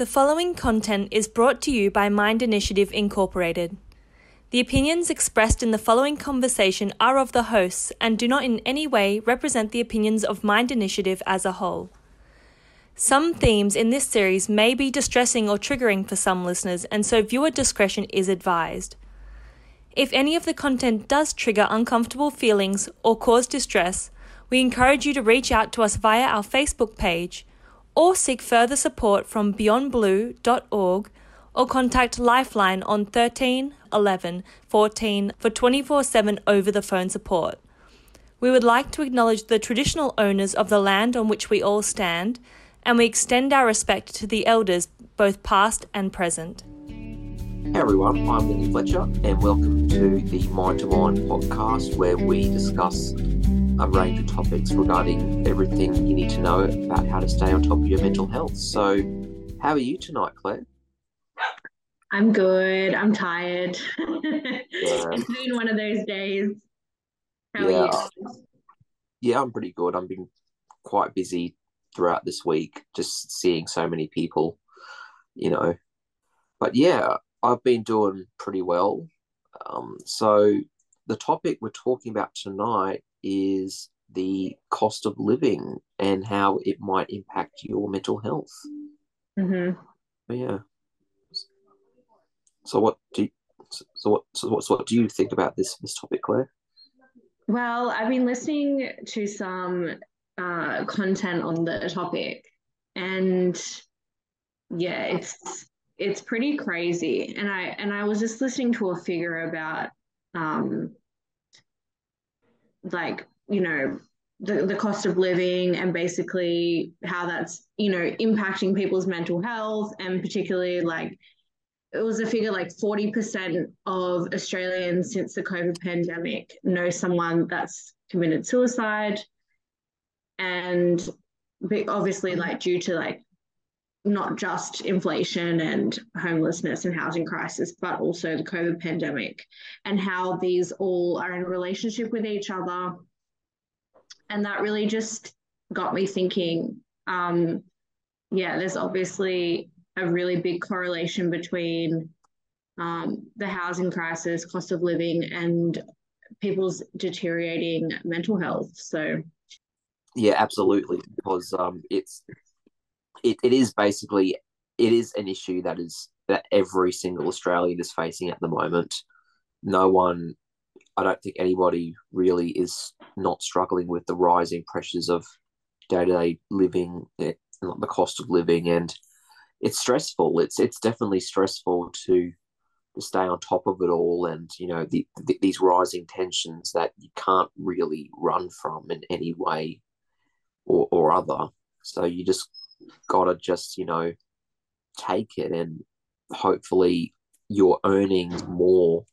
The following content is brought to you by MYND Initiative Incorporated. The opinions expressed in the following conversation are of the hosts and do not in any way represent the opinions of MYND Initiative as a whole. Some themes in this series may be distressing or triggering for some listeners, and so viewer discretion is advised. If any of the content does trigger uncomfortable feelings or cause distress, we encourage you to reach out to us via our Facebook page or seek further support from beyondblue.org or contact Lifeline on 13 11 14 for 24 7 over the phone support. We would like to acknowledge the traditional owners of the land on which we all stand, and we extend our respect to the elders, both past and present. Hey everyone, I'm Lenny Fletcher, and welcome to the MYND to MYND podcast where we discuss a range of topics regarding everything you need to know about how to stay on top of your mental health. So, how are you tonight, Claire? I'm good. I'm tired. it's been one of those days. How yeah. are you? Yeah, I'm pretty good. I've been quite busy throughout this week, just seeing so many people, you know. But yeah, I've been doing pretty well. Um, so the topic we're talking about tonight is the cost of living and how it might impact your mental health. Mm-hmm. But yeah. So what do you, so what so what so what do you think about this this topic, Claire? Well, I've been listening to some uh, content on the topic, and yeah, it's it's pretty crazy. And I and I was just listening to a figure about um, like you know the, the cost of living and basically how that's you know impacting people's mental health and particularly like it was a figure like 40% of australians since the covid pandemic know someone that's committed suicide. And obviously like due to like not just inflation and homelessness and housing crisis, but also the COVID pandemic and how these all are in relationship with each other. And that really just got me thinking um, yeah, there's obviously a really big correlation between um, the housing crisis, cost of living, and people's deteriorating mental health. So, yeah, absolutely, because um, it's it, it is basically it is an issue that is that every single Australian is facing at the moment. No one, I don't think anybody really is not struggling with the rising pressures of day to day living, eh, the cost of living, and it's stressful. It's it's definitely stressful to to stay on top of it all, and you know the, the, these rising tensions that you can't really run from in any way or, or other. So you just gotta just you know take it and hopefully you're earning more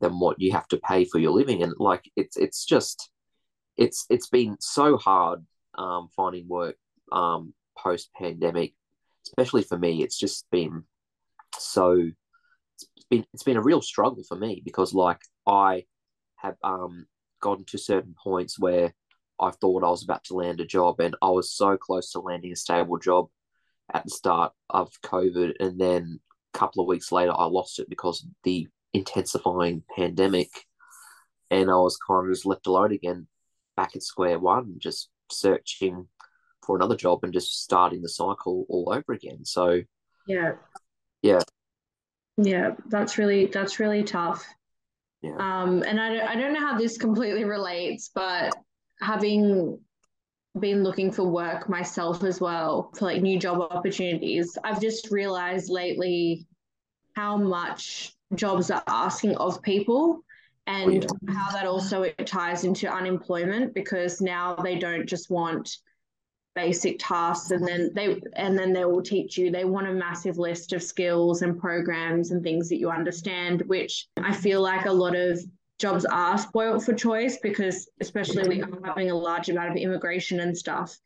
than what you have to pay for your living. And like it's it's just it's it's been so hard um, finding work um, post pandemic especially for me. It's just been so it's been it's been a real struggle for me because like I have um gotten to certain points where I thought I was about to land a job, and I was so close to landing a stable job at the start of COVID, and then a couple of weeks later, I lost it because of the intensifying pandemic, and I was kind of just left alone again, back at square one, just searching for another job and just starting the cycle all over again. So, yeah, yeah, yeah, that's really that's really tough. Yeah. Um, and I, don't, I don't know how this completely relates, but having been looking for work myself as well for like new job opportunities, I've just realized lately how much jobs are asking of people and oh, yeah. how that also it ties into unemployment because now they don't just want basic tasks and then they and then they will teach you they want a massive list of skills and programs and things that you understand which i feel like a lot of jobs are spoiled for choice because especially we are having a large amount of immigration and stuff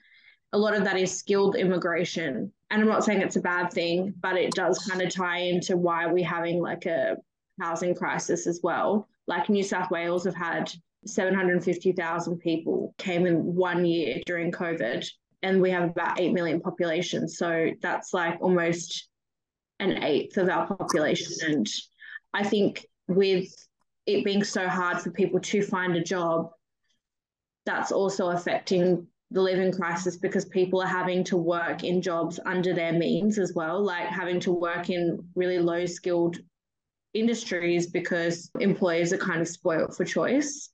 a lot of that is skilled immigration and i'm not saying it's a bad thing but it does kind of tie into why we're having like a housing crisis as well like new south wales have had 750,000 people came in one year during covid and we have about 8 million population. So that's like almost an eighth of our population. And I think with it being so hard for people to find a job, that's also affecting the living crisis because people are having to work in jobs under their means as well, like having to work in really low skilled industries because employers are kind of spoiled for choice.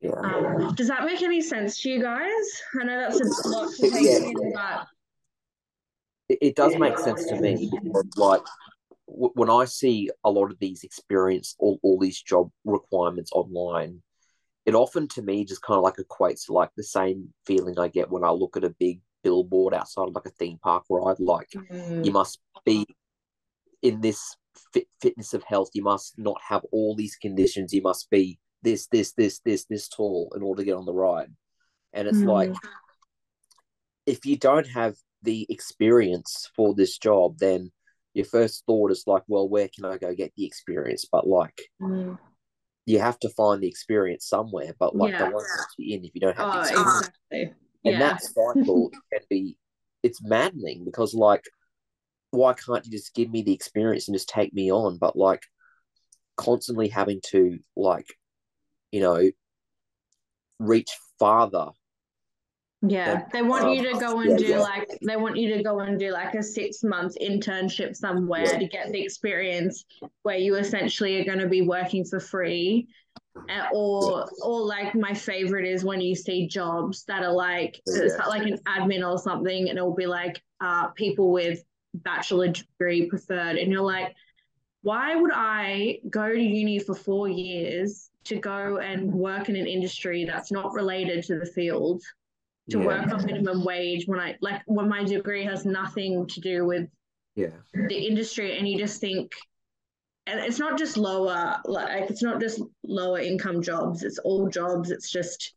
Yeah. Um, does that make any sense to you guys? I know that's a lot to take Yeah. in, but it, it does make sense to me like w- when I see a lot of these experience all, all these job requirements online, it often to me just kind of like equates to like the same feeling I get when I look at a big billboard outside of like a theme park ride. Like mm, you must be in this fit, fitness of health. You must not have all these conditions. You must be this, this, this, this, this tall in order to get on the ride. And it's Mm. like if you don't have the experience for this job, then your first thought is like, well, where can I go get the experience? But like, mm. you have to find the experience somewhere. But like, Yeah. they won't let you in if you don't have the oh, experience. exactly. And Yeah. that cycle can be, it's maddening because like, why can't you just give me the experience and just take me on? But like, constantly having to like, you know, reach farther Yeah, they want you to go and Yeah, do yeah. like they want you to go and do like a six month internship somewhere Yeah. to get the experience where you essentially are going to be working for free. Or or like my favorite is when you see jobs that are like it's Yeah. like an admin or something and it'll be like uh people with bachelor degree preferred and you're like why would I go to uni for four years to go and work in an industry that's not related to the field to Yeah. work on minimum wage when I like when my degree has nothing to do with Yeah. the industry. And you just think and it's not just lower like it's not just lower income jobs. It's all jobs. It's just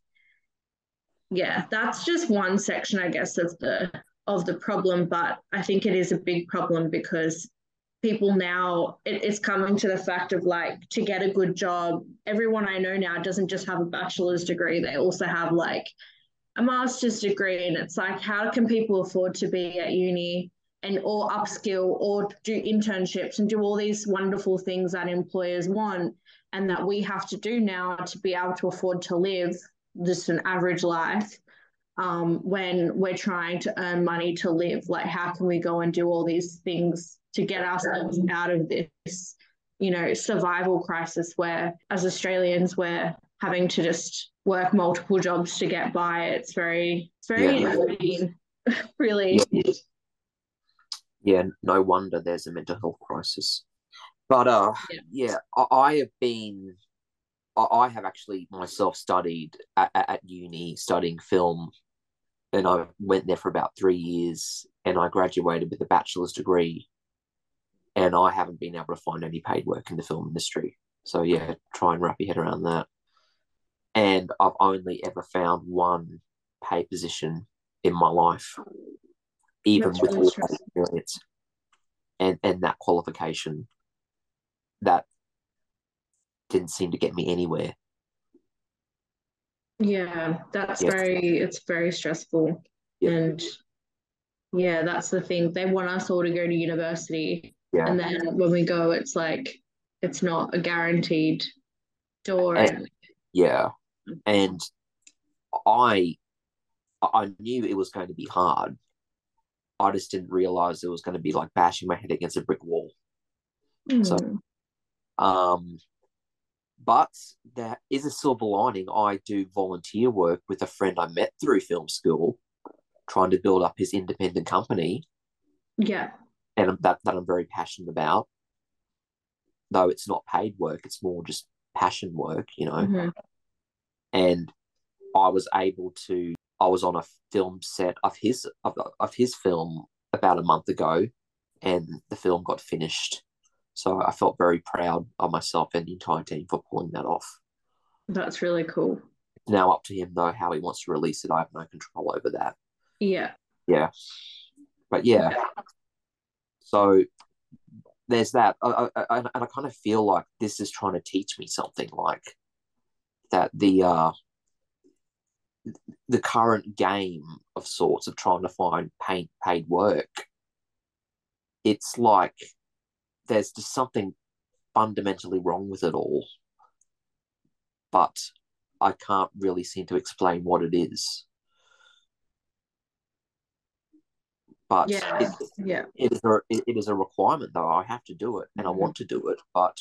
yeah that's just one section i guess of the of the problem. But i think it is a big problem because people now it, it's coming to the fact of like to get a good job everyone i know now doesn't just have a bachelor's degree. They also have like a master's degree and it's like how can people afford to be at uni and or upskill or do internships and do all these wonderful things that employers want and that we have to do now to be able to afford to live just an average life um, when we're trying to earn money to live? Like how can we go and do all these things to get ourselves out of this you know survival crisis where as australians we're having to just work multiple jobs to get by it's very it's very Yeah. annoying, really Yeah. yeah, no wonder there's a mental health crisis. But uh, Yeah. yeah, I, I have been, I, I have actually myself studied at, at, at uni studying film, and I went there for about three years, and I graduated with a bachelor's degree, and I haven't been able to find any paid work in the film industry. So yeah, try and wrap your head around that. And I've only ever found one pay position in my life, even That's with really all that experience and and that qualification that didn't seem to get me anywhere. Yeah, that's Yeah. very, it's very stressful. Yeah. And yeah, that's the thing. They want us all to go to university. Yeah, And then when we go, it's like, it's not a guaranteed door. And- yeah, and I I knew it was going to be hard. I just didn't realize it was going to be like bashing my head against a brick wall. so- Mm, Um, but there is a silver lining. I do volunteer work with a friend I met through film school, trying to build up his independent company, yeah. and that that I'm very passionate about. Though it's not paid work, it's more just passion work, you know. mhm. And I was able to. I was on a film set of his of, of his film about a month ago, and the film got finished. So I felt very proud of myself and the entire team for pulling that off. That's really cool. It's now up to him though how he wants to release it. I have no control over that. Yeah. Yeah, but yeah. So there's that, I, I, I, and I kind of feel like this is trying to teach me something, like that the uh the current game of sorts of trying to find paid paid work, it's like there's just something fundamentally wrong with it all. But I can't really seem to explain what it is. But Yeah, it, yeah, it is a it, is a requirement though. I have to do it and I Mhm. want to do it, but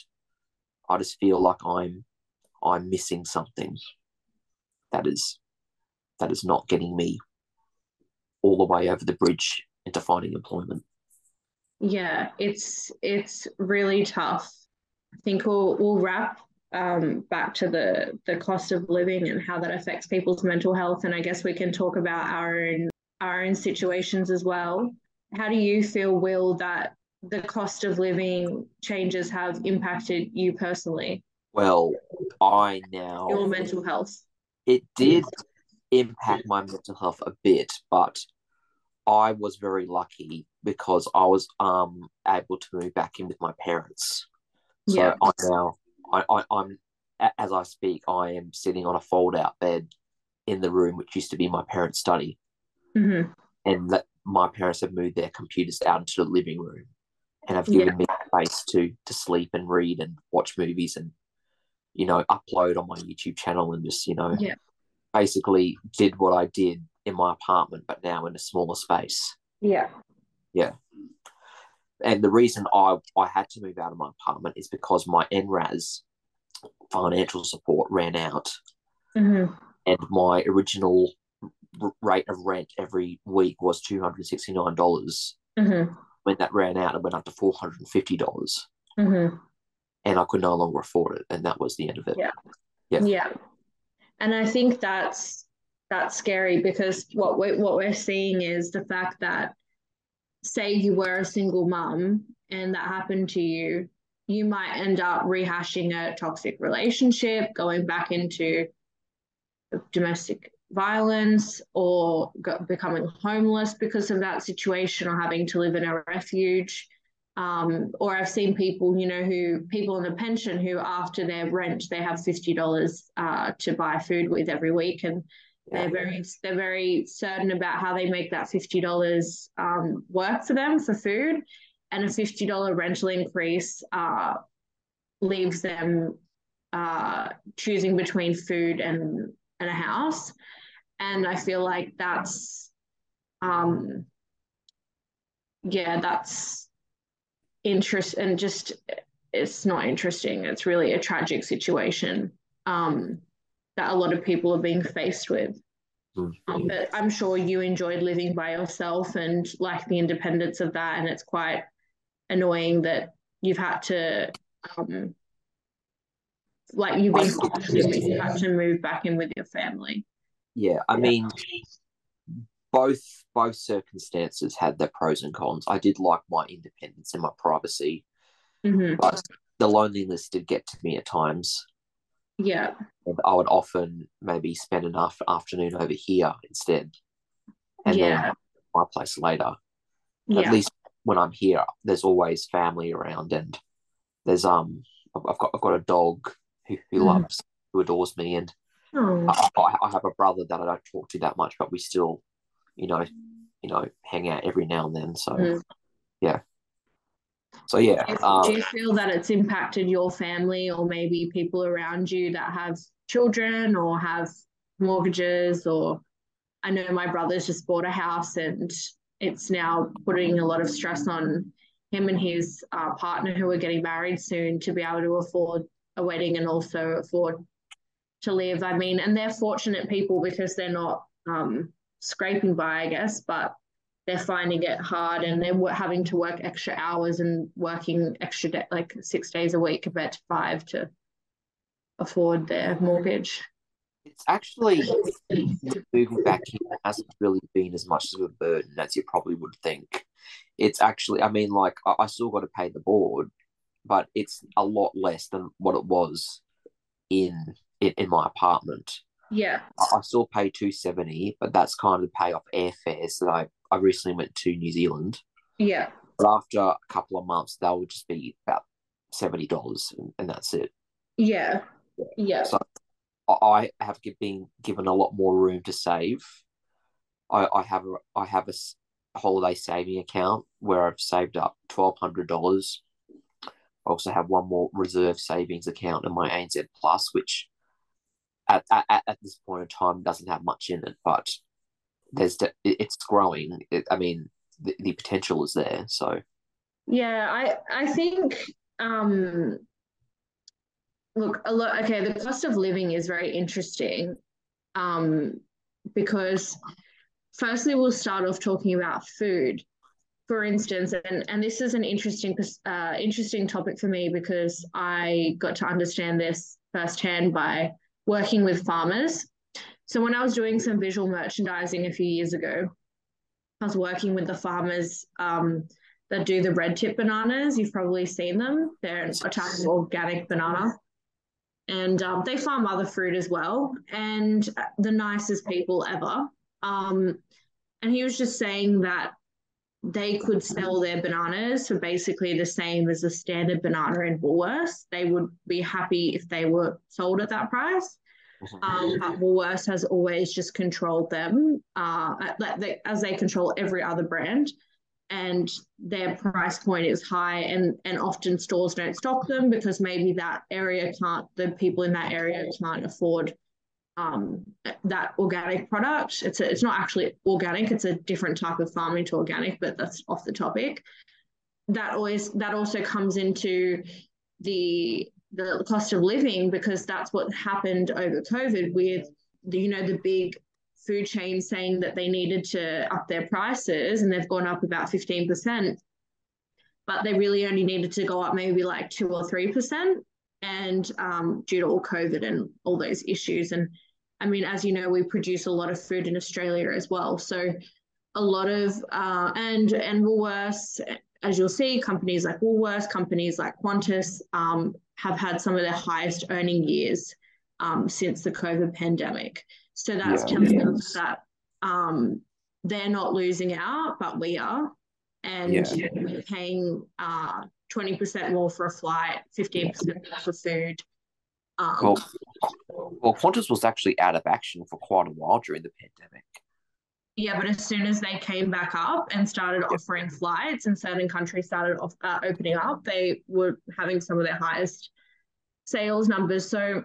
I just feel like I'm I'm missing something that is that is not getting me all the way over the bridge into finding employment. yeah. It's it's really tough. I think we'll we'll wrap um, back to the the cost of living and how that affects people's mental health, and I guess we can talk about our own our own situations as well. How do you feel, Will, that the cost of living changes have impacted you personally, Well, I now your mental health? it did impact my mental health a bit, but I was very lucky because I was um able to move back in with my parents. So Yeah. I now I, I I'm as I speak, I am sitting on a fold out bed in the room which used to be my parents' study, hmm and that my parents have moved their computers out into the living room and have Yeah. given me space to to sleep and read and watch movies and you know upload on my YouTube channel and just you know Yeah. basically did what I did in my apartment but now in a smaller space. Yeah. Yeah. And the reason I I had to move out of my apartment is because my NRAS financial support ran out hmm and my original r- rate of rent every week was $269. hmm When that ran out, it went up to $450 hmm and I could no longer afford it. And that was the end of it. Yeah. Yeah. Yeah. And I think that's that's scary because what we what we're seeing is the fact that say you were a single mom and that happened to you, you might end up rehashing a toxic relationship, going back into domestic violence or go, becoming homeless because of that situation or having to live in a refuge. Um, or I've seen people, you know, who people on a pension who after their rent they have fifty dollars uh, to buy food with every week, and Yeah. they're very they're very certain about how they make that fifty dollars um, work for them for food, and a fifty dollar rental increase uh, leaves them uh, choosing between food and and a house, and I feel like that's um, yeah, that's interest and just it's not interesting. It's really a tragic situation um, that a lot of people are being faced with. Mm. Um, but I'm sure you enjoyed living by yourself and like the independence of that. And it's quite annoying that you've had to, um, like, you've been fortunate that you had to move back in with your family. Yeah. I mean, both both circumstances had their pros and cons. I did like my independence and my privacy, hmm but the loneliness did get to me at times. Yeah. And I would often maybe spend an afternoon over here instead, and Yeah. then my place later. Yeah. At least when I'm here, there's always family around, and there's um, I've got I've got a dog who, who Mhm. loves, who adores me, and Oh, I, I have a brother that I don't talk to that much, but we still, you know, you know, hang out every now and then. So Mhm. yeah, so yeah, Do you- um, do you feel that it's impacted your family or maybe people around you that have children or have mortgages or I know my brother's just bought a house and it's now putting a lot of stress on him and his uh, partner who are getting married soon to be able to afford a wedding and also afford to live. I mean, and they're fortunate people because they're not um, scraping by, I guess, but they're finding it hard and they're having to work extra hours and working extra like six days a week compared to five to afford their mortgage. it's actually moving back here hasn't really been as much of a burden as you probably would think. It's actually, I mean, like I, I still got to pay the board, but it's a lot less than what it was in in, in my apartment. Yeah. I, I still pay two seventy, but that's kind of pay off airfares that I I recently went to New Zealand. Yeah. But after a couple of months, that would just be about seventy dollars, and, and that's it. Yeah. Yeah. So I have been given a lot more room to save. I, I have a, I have a holiday saving account where I've saved up twelve hundred dollars. I also have one more reserve savings account in my ANZ Plus, which at, at, at this point in time doesn't have much in it, but there's it's growing. It, I mean, the, the potential is there. So yeah, I I think um look a lot okay the cost of living is very interesting um because firstly we'll start off talking about food for instance and and this is an interesting uh, interesting topic for me because i got to understand this firsthand by working with farmers so when i was doing some visual merchandising a few years ago i was working with the farmers um, that do the red tip bananas. You've probably seen them. They're a type of organic banana. And um, they farm other fruit as well. And the nicest people ever. Um, and he was just saying that they could sell their bananas for basically the same as a standard banana in Woolworths. They would be happy if they were sold at that price. Um, but Woolworths has always just controlled them uh, as they control every other brand and their price point is high and and often stores don't stock them because maybe that area can't the people in that area can't afford um, that organic product it's a, it's not actually organic it's a different type of farming to organic but that's off the topic that always that also comes into the the cost of living because that's what happened over covid with the, you know the big food chains saying that they needed to up their prices and they've gone up about 15%, but they really only needed to go up maybe like 2 or 3%. And um, due to all COVID and all those issues. And I mean, as you know, we produce a lot of food in Australia as well. So a lot of, uh, and, and Woolworths, as you'll see, companies like Woolworths, companies like Qantas um, have had some of their highest earning years um, since the COVID pandemic. So that's yeah, telling yeah. us that um, they're not losing out, but we are. And yeah. we're paying uh, 20% more for a flight, 15% more for food. Um, well, well, Qantas was actually out of action for quite a while during the pandemic. Yeah, but as soon as they came back up and started offering flights and certain countries started off, uh, opening up, they were having some of their highest sales numbers. So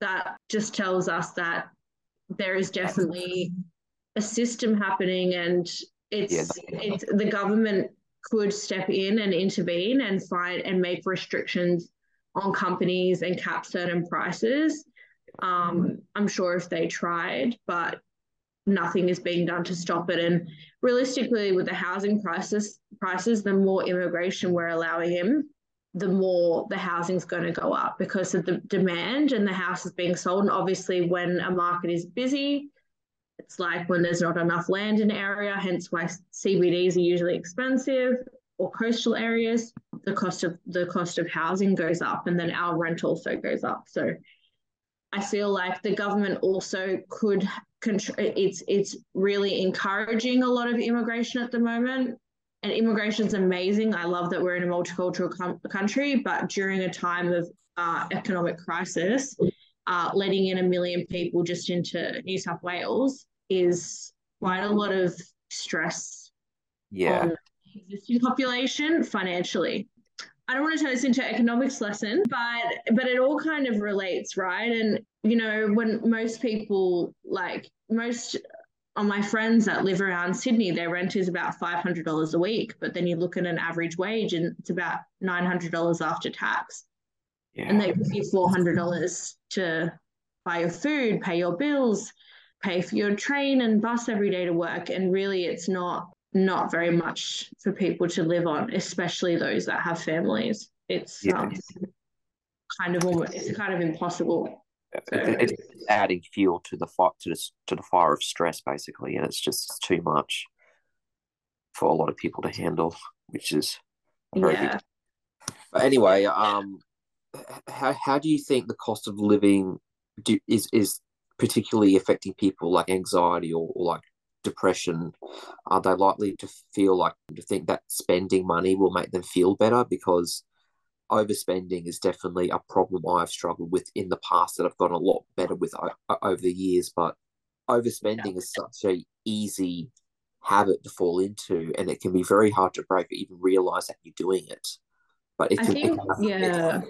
that just tells us that there is definitely a system happening and it's, yeah. it's the government could step in and intervene and find and make restrictions on companies and cap certain prices. Um, I'm sure if they tried, but nothing is being done to stop it. And realistically, with the housing crisis, prices, the more immigration we're allowing in, the more the housing's going to go up because of the demand and the house is being sold. And obviously, when a market is busy, it's like when there's not enough land in an area, hence why CBDs are usually expensive or coastal areas, the cost of the cost of housing goes up and then our rent also goes up. So I feel like the government also could it's it's really encouraging a lot of immigration at the moment and immigration is amazing. I love that we're in a multicultural com- country, but during a time of uh, economic crisis, uh, letting in a million people just into New South Wales is quite a lot of stress yeah. existing population financially. I don't want to turn this into an economics lesson, but but it all kind of relates, right? And you know, when most people like most on my friends that live around Sydney, their rent is about $500 a week. But then you look at an average wage and it's about $900 after tax. Yeah. And they give you $400 to buy your food, pay your bills, pay for your train and bus every day to work. And really, it's not not very much for people to live on, especially those that have families. It's yeah. um, kind of almost, it's kind of impossible it's adding fuel to the fire to the, to the fire of stress basically and it's just too much for a lot of people to handle which is very yeah. Big. but anyway um how, how do you think the cost of living do, is is particularly affecting people like anxiety or, or like depression are they likely to feel like to think that spending money will make them feel better because overspending is definitely a problem I've struggled with in the past that I've gotten a lot better with over the years. But overspending yeah. is such a easy habit to fall into, and it can be very hard to break or even realize that you're doing it. But it can, think, it can yeah.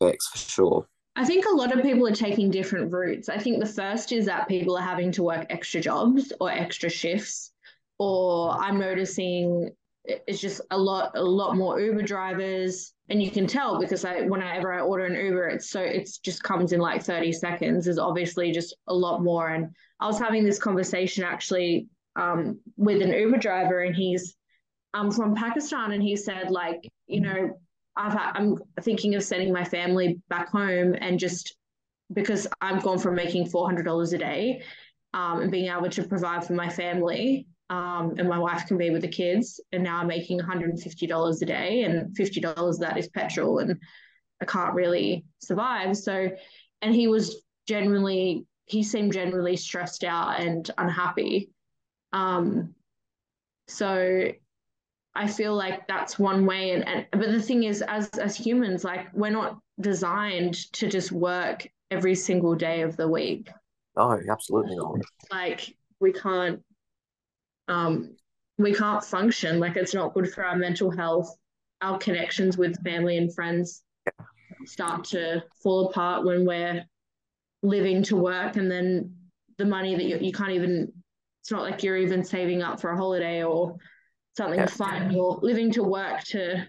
effects for sure. I think a lot of people are taking different routes. I think the first is that people are having to work extra jobs or extra shifts, or I'm noticing it's just a lot a lot more Uber drivers. And you can tell because I whenever I order an Uber it's so it's just comes in like 30 seconds. There's obviously just a lot more. And I was having this conversation actually um, with an Uber driver and he's um, from Pakistan and he said like you know Had, I'm thinking of sending my family back home and just because I've gone from making $400 a day um, and being able to provide for my family um, and my wife can be with the kids. And now I'm making $150 a day, and $50 that is petrol, and I can't really survive. So, and he was generally, he seemed generally stressed out and unhappy. Um, so I feel like that's one way. And, and but the thing is, as as humans, like we're not designed to just work every single day of the week. No, absolutely not. Like we can't um, we can't function. Like it's not good for our mental health. Our connections with family and friends start to fall apart when we're living to work, and then the money that you, you can't even. It's not like you're even saving up for a holiday or something yeah. fun. You're living to work to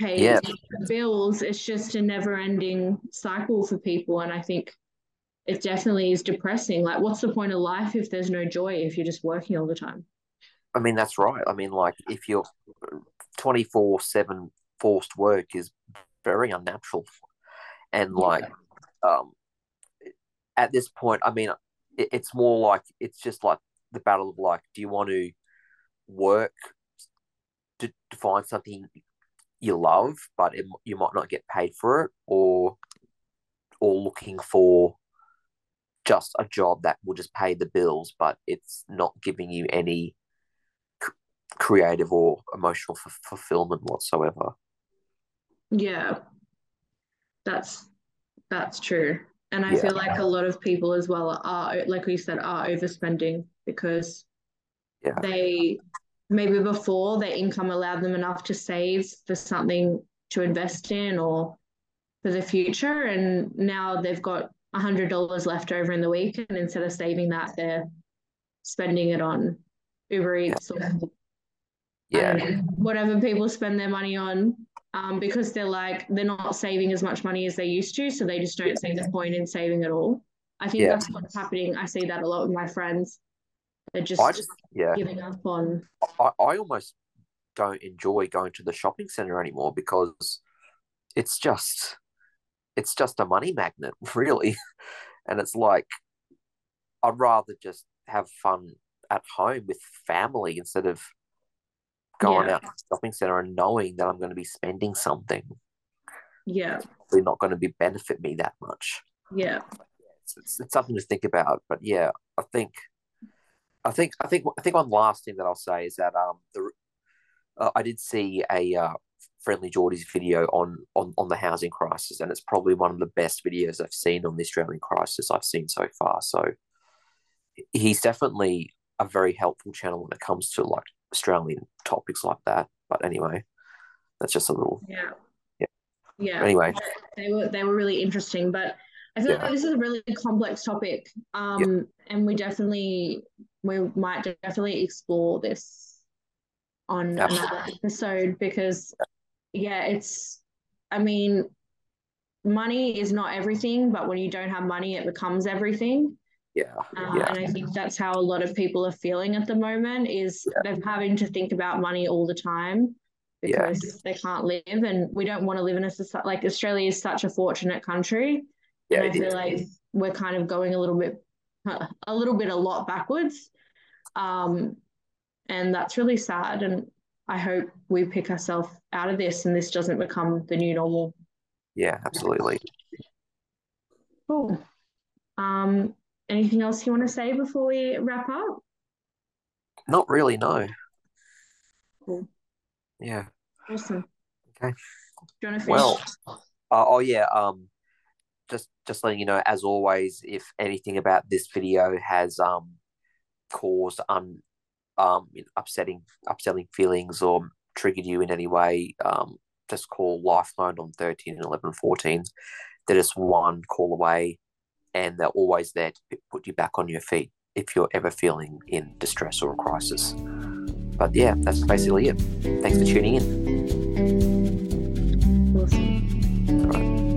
pay yeah. bills. It's just a never-ending cycle for people, and I think it definitely is depressing. Like, what's the point of life if there's no joy if you're just working all the time? I mean, that's right. I mean, like, if you're 24 7 forced work is very unnatural. And, like, um, at this point, I mean, it, it's more like it's just like the battle of like, do you want to work to, to find something you love, but it, you might not get paid for it, or or looking for just a job that will just pay the bills, but it's not giving you any c- creative or emotional f- fulfillment whatsoever. Yeah, that's that's true, and I yeah. feel like a lot of people as well are, like we said, are overspending because yeah. they maybe before their income allowed them enough to save for something to invest in or for the future, and now they've got hundred dollars left over in the week, and instead of saving that, they're spending it on Uber Eats or yeah, know, whatever people spend their money on. Um, because they're like they're not saving as much money as they used to, so they just don't see the point in saving at all. I think yeah. that's what's happening. I see that a lot with my friends. They're just, I just yeah. giving up on. I, I almost don't enjoy going to the shopping center anymore because it's just it's just a money magnet, really. and it's like, I'd rather just have fun at home with family instead of going yeah. out to the shopping center and knowing that I'm going to be spending something. Yeah. It's probably not going to be benefit me that much. Yeah. It's, it's, it's, something to think about. But yeah, I think, I think, I think, I think one last thing that I'll say is that um the uh, I did see a uh, Friendlyjordies video on, on on the housing crisis, and it's probably one of the best videos I've seen on the Australian crisis I've seen so far. So he's definitely a very helpful channel when it comes to like Australian topics like that. But anyway, that's just a little yeah yeah yeah. Anyway, they were they were really interesting, but I feel yeah. like this is a really complex topic, um, yeah. and we definitely we might definitely explore this on Absolutely. another episode because yeah, it's, I mean, money is not everything, but when you don't have money, it becomes everything. Yeah. Uh, yeah. And I think that's how a lot of people are feeling at the moment is yeah. they're having to think about money all the time because yeah. they can't live and we don't want to live in a society like Australia is such a fortunate country. Yeah, and I feel is. like we're kind of going a little bit a little bit a lot backwards. Um and that's really sad and I hope we pick ourselves out of this and this doesn't become the new normal. Yeah, absolutely. Cool. Um, anything else you want to say before we wrap up? Not really, no. Cool. Yeah. Awesome. Okay. Do you want to finish? Well, uh, oh yeah. Um, just just letting you know, as always, if anything about this video has um caused um um upsetting upsetting feelings or triggered you in any way, um, just call Lifeline on 13 and 11 14. They're just one call away, and they're always there to put you back on your feet if you're ever feeling in distress or a crisis. But yeah, that's basically it. Thanks for tuning in. awesome. All right.